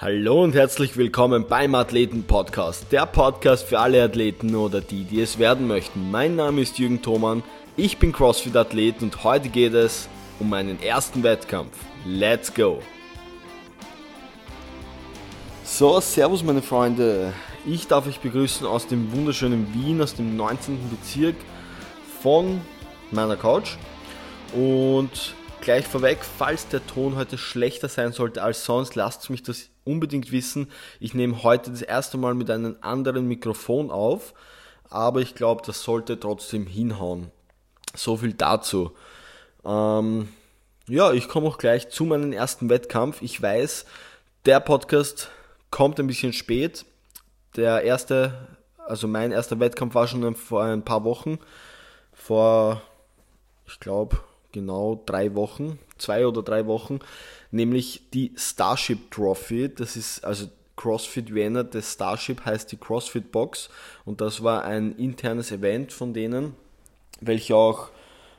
Hallo und herzlich willkommen beim Athleten Podcast, der Podcast für alle Athleten oder die, die es werden möchten. Mein Name ist Jürgen Thoman, ich bin CrossFit Athlet und heute geht es um meinen ersten Wettkampf. Let's go! So, Servus meine Freunde. Ich darf euch begrüßen aus dem wunderschönen Wien, aus dem 19. Bezirk von meiner Couch. Und gleich vorweg, falls der Ton heute schlechter sein sollte als sonst, lasst mich das unbedingt wissen. Ich nehme heute das erste Mal mit einem anderen Mikrofon auf, aber ich glaube, das sollte trotzdem hinhauen. So viel dazu. Ähm, ja, ich komme auch gleich zu meinem ersten Wettkampf. Ich weiß, der Podcast kommt ein bisschen spät. Der erste, also mein erster Wettkampf war schon vor ein paar Wochen. Vor, ich glaube, genau drei Wochen, zwei oder drei Wochen nämlich die Starship Trophy. Das ist also CrossFit Vienna, das Starship heißt die CrossFit Box und das war ein internes Event von denen, welche auch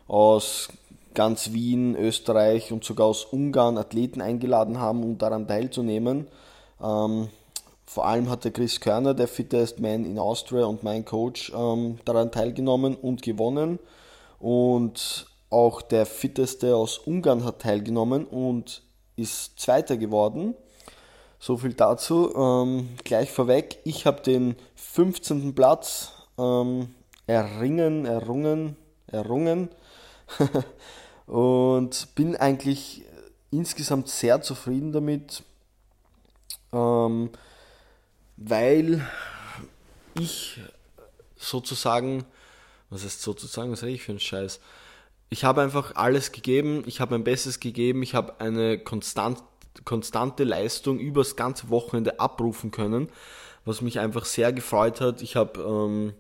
aus ganz Wien, Österreich und sogar aus Ungarn Athleten eingeladen haben, um daran teilzunehmen. Ähm, vor allem hat der Chris Körner, der Fittest Man in Austria und mein Coach, ähm, daran teilgenommen und gewonnen. Und auch der Fitteste aus Ungarn hat teilgenommen und ist Zweiter geworden. So viel dazu. Ähm, gleich vorweg, ich habe den 15. Platz ähm, erringen, errungen, errungen und bin eigentlich insgesamt sehr zufrieden damit, ähm, weil ich sozusagen, was heißt sozusagen, was rede ich für einen Scheiß? Ich habe einfach alles gegeben, ich habe mein Bestes gegeben, ich habe eine konstant, konstante Leistung übers ganze Wochenende abrufen können, was mich einfach sehr gefreut hat. Ich habe ähm,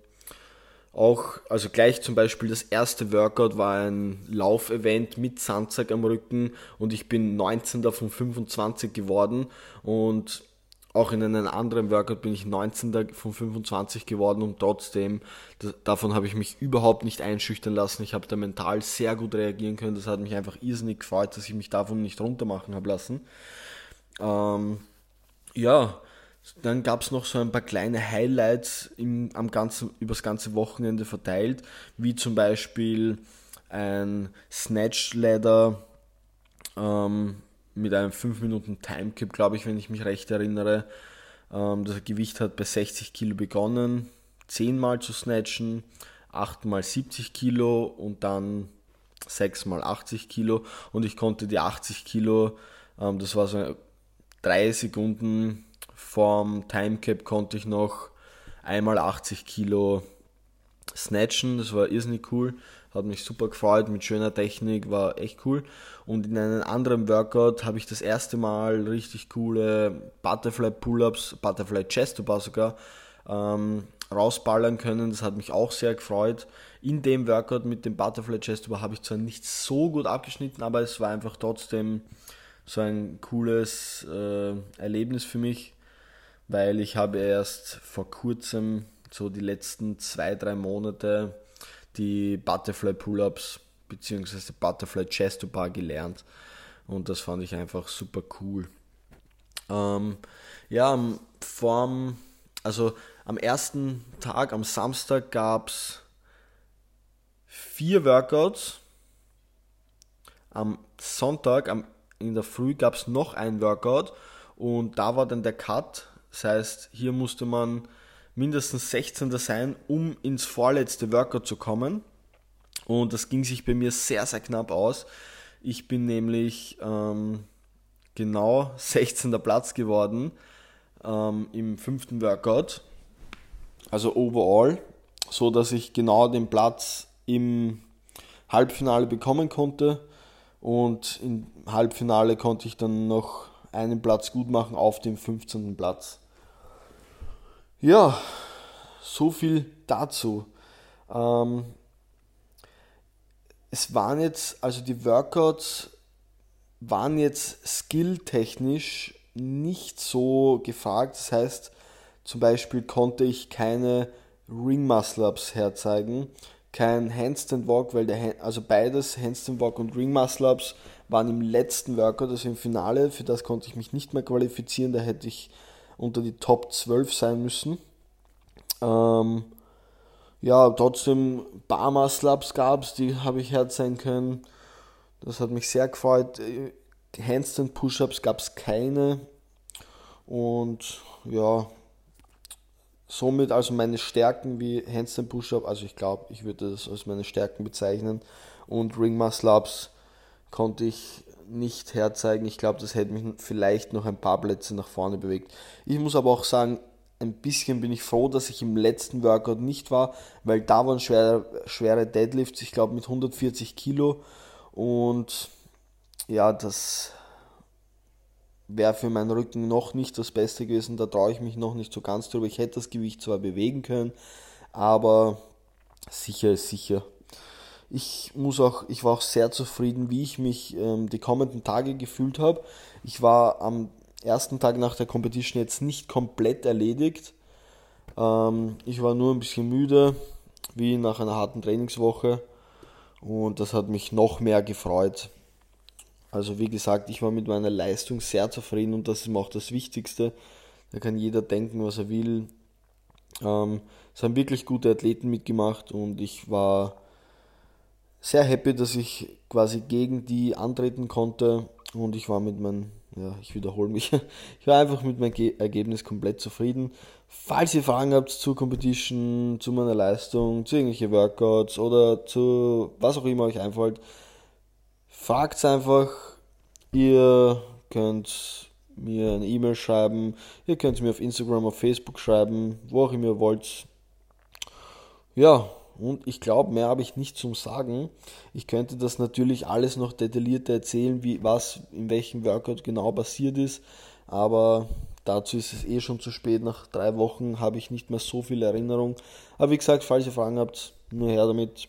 auch, also gleich zum Beispiel das erste Workout war ein Laufevent mit Sandsack am Rücken und ich bin 19. von 25 geworden und auch in einem anderen Workout bin ich 19. von 25 geworden und trotzdem, davon habe ich mich überhaupt nicht einschüchtern lassen. Ich habe da mental sehr gut reagieren können. Das hat mich einfach irrsinnig gefreut, dass ich mich davon nicht runtermachen habe lassen. Ähm, ja, dann gab es noch so ein paar kleine Highlights im, am ganzen, übers ganze Wochenende verteilt, wie zum Beispiel ein Snatch Ladder ähm, mit einem 5 Minuten Timecap, glaube ich, wenn ich mich recht erinnere. Ähm, das Gewicht hat bei 60 Kilo begonnen, 10 mal zu snatchen, 8 mal 70 Kilo und dann 6 mal 80 Kilo und ich konnte die 80 Kilo, ähm, das war so 3 Sekunden vorm Timecap konnte ich noch einmal 80 Kilo snatchen, das war irrsinnig cool hat mich super gefreut mit schöner Technik, war echt cool. Und in einem anderen Workout habe ich das erste Mal richtig coole Butterfly Pull-Ups, Butterfly Chest to sogar, ähm, rausballern können. Das hat mich auch sehr gefreut. In dem Workout mit dem Butterfly Chest Bar habe ich zwar nicht so gut abgeschnitten, aber es war einfach trotzdem so ein cooles äh, Erlebnis für mich, weil ich habe erst vor kurzem, so die letzten zwei, drei Monate, die Butterfly Pull-Ups bzw. Butterfly Chest to Bar gelernt und das fand ich einfach super cool. Ähm, ja, vorm, also am ersten Tag, am Samstag gab es vier Workouts. Am Sonntag, am, in der Früh gab es noch ein Workout und da war dann der Cut. Das heißt, hier musste man mindestens 16. sein, um ins vorletzte Workout zu kommen. Und das ging sich bei mir sehr, sehr knapp aus. Ich bin nämlich ähm, genau 16. Platz geworden ähm, im fünften Workout, also overall, so dass ich genau den Platz im Halbfinale bekommen konnte. Und im Halbfinale konnte ich dann noch einen Platz gut machen auf dem 15. Platz. Ja, so viel dazu. Ähm, es waren jetzt, also die Workouts waren jetzt skilltechnisch nicht so gefragt. Das heißt, zum Beispiel konnte ich keine Ring Muscle Ups herzeigen, kein Handstand Walk, weil der, also beides, Handstand Walk und Ring Muscle Ups, waren im letzten Workout, also im Finale. Für das konnte ich mich nicht mehr qualifizieren, da hätte ich unter die Top 12 sein müssen. Ähm, ja, trotzdem Barma Slaps gab es, die habe ich sein können. Das hat mich sehr gefreut. Handstand Push-Ups gab es keine. Und ja, somit also meine Stärken wie Handstand Push-Up, also ich glaube, ich würde das als meine Stärken bezeichnen. Und Ring Muscle Ups konnte ich nicht herzeigen. Ich glaube, das hätte mich vielleicht noch ein paar Plätze nach vorne bewegt. Ich muss aber auch sagen, ein bisschen bin ich froh, dass ich im letzten Workout nicht war, weil da waren schwere, schwere Deadlifts, ich glaube mit 140 Kilo. Und ja, das wäre für meinen Rücken noch nicht das Beste gewesen. Da traue ich mich noch nicht so ganz drüber. Ich hätte das Gewicht zwar bewegen können, aber sicher ist sicher. Ich muss auch, ich war auch sehr zufrieden, wie ich mich ähm, die kommenden Tage gefühlt habe. Ich war am ersten Tag nach der Competition jetzt nicht komplett erledigt. Ähm, ich war nur ein bisschen müde, wie nach einer harten Trainingswoche. Und das hat mich noch mehr gefreut. Also wie gesagt, ich war mit meiner Leistung sehr zufrieden und das ist mir auch das Wichtigste. Da kann jeder denken, was er will. Ähm, es haben wirklich gute Athleten mitgemacht und ich war sehr happy, dass ich quasi gegen die antreten konnte und ich war mit meinem, ja, ich wiederhole mich, ich war einfach mit meinem Ergebnis komplett zufrieden. Falls ihr Fragen habt zur Competition, zu meiner Leistung, zu irgendwelchen Workouts oder zu was auch immer euch einfällt, fragt einfach. Ihr könnt mir eine E-Mail schreiben, ihr könnt mir auf Instagram, auf Facebook schreiben, wo auch immer ihr wollt. Ja, und ich glaube, mehr habe ich nicht zum Sagen. Ich könnte das natürlich alles noch detaillierter erzählen, wie was in welchem Workout genau passiert ist. Aber dazu ist es eh schon zu spät. Nach drei Wochen habe ich nicht mehr so viel Erinnerung. Aber wie gesagt, falls ihr Fragen habt, nur her damit.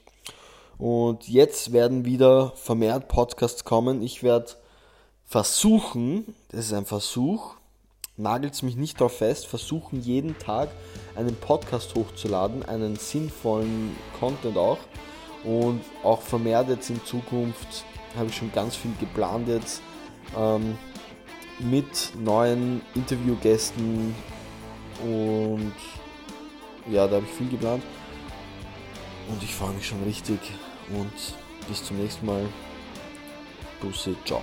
Und jetzt werden wieder vermehrt Podcasts kommen. Ich werde versuchen, das ist ein Versuch, nagelt mich nicht darauf fest, versuchen jeden Tag einen Podcast hochzuladen, einen sinnvollen Content auch. Und auch vermehrt jetzt in Zukunft habe ich schon ganz viel geplant jetzt ähm, mit neuen Interviewgästen und ja, da habe ich viel geplant. Und ich freue mich schon richtig und bis zum nächsten Mal. Bussi, ciao.